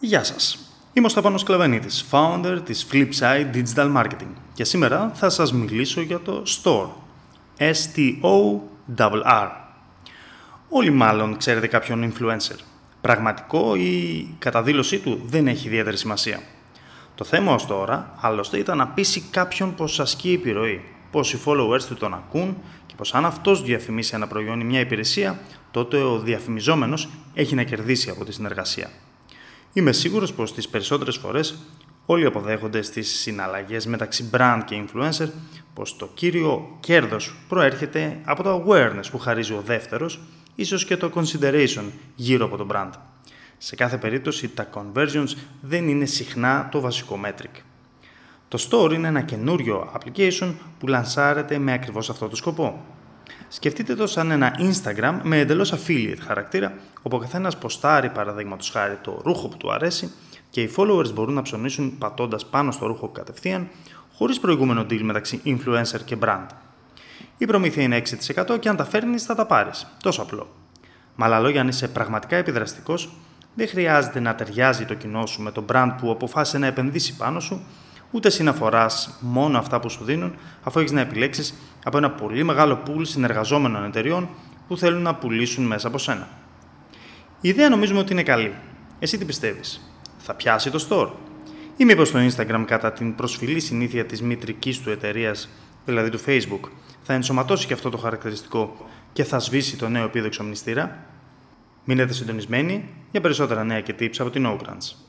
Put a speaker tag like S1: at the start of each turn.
S1: Γεια σας. Είμαι ο Στέφανος Κλαβενίτης, founder της Flipside Digital Marketing και σήμερα θα σας μιλήσω για το Store. S-T-O-R. Όλοι μάλλον ξέρετε κάποιον influencer. Πραγματικό ή κατά δήλωσή του δεν έχει ιδιαίτερη σημασία. Το θέμα ως τώρα, άλλωστε, ήταν να πείσει κάποιον πως ασκεί επιρροή, πως οι followers του τον ακούν και πως αν αυτός διαφημίσει ένα προϊόν ή μια υπηρεσία, τότε ο διαφημιζόμενος έχει να κερδίσει από τη συνεργασία. Είμαι σίγουρος πως τις περισσότερες φορές όλοι αποδέχονται στις συναλλαγές μεταξύ brand και influencer πως το κύριο κέρδος προέρχεται από το awareness που χαρίζει ο δεύτερος, ίσως και το consideration γύρω από το brand. Σε κάθε περίπτωση τα conversions δεν είναι συχνά το βασικό metric. Το Store είναι ένα καινούριο application που λανσάρεται με ακριβώς αυτό το σκοπό. Σκεφτείτε το σαν ένα Instagram με εντελώς affiliate χαρακτήρα, όπου ο καθένας ποστάρει παραδείγματος χάρη το ρούχο που του αρέσει και οι followers μπορούν να ψωνίσουν πατώντας πάνω στο ρούχο κατευθείαν, χωρίς προηγούμενο deal μεταξύ influencer και brand. Η προμήθεια είναι 6% και αν τα φέρνεις θα τα πάρεις. Τόσο απλό. Με άλλα λόγια, αν είσαι πραγματικά επιδραστικός, δεν χρειάζεται να ταιριάζει το κοινό σου με το brand που αποφάσισε να επενδύσει πάνω σου, ούτε συναφοράς μόνο αυτά που σου δίνουν, αφού έχεις να επιλέξεις από ένα πολύ μεγάλο pool συνεργαζόμενων εταιριών που θέλουν να πουλήσουν μέσα από σένα. Η ιδέα νομίζουμε ότι είναι καλή. Εσύ τι πιστεύεις, θα πιάσει το store, ή μήπως το Instagram κατά την προσφυλή συνήθεια της μητρικής του εταιρείας, δηλαδή του Facebook, θα ενσωματώσει και αυτό το χαρακτηριστικό και θα σβήσει το νέο επίδοξο μνηστήρα; Μείνετε συντονισμένοι για περισσότερα νέα και tips από την Ogrants.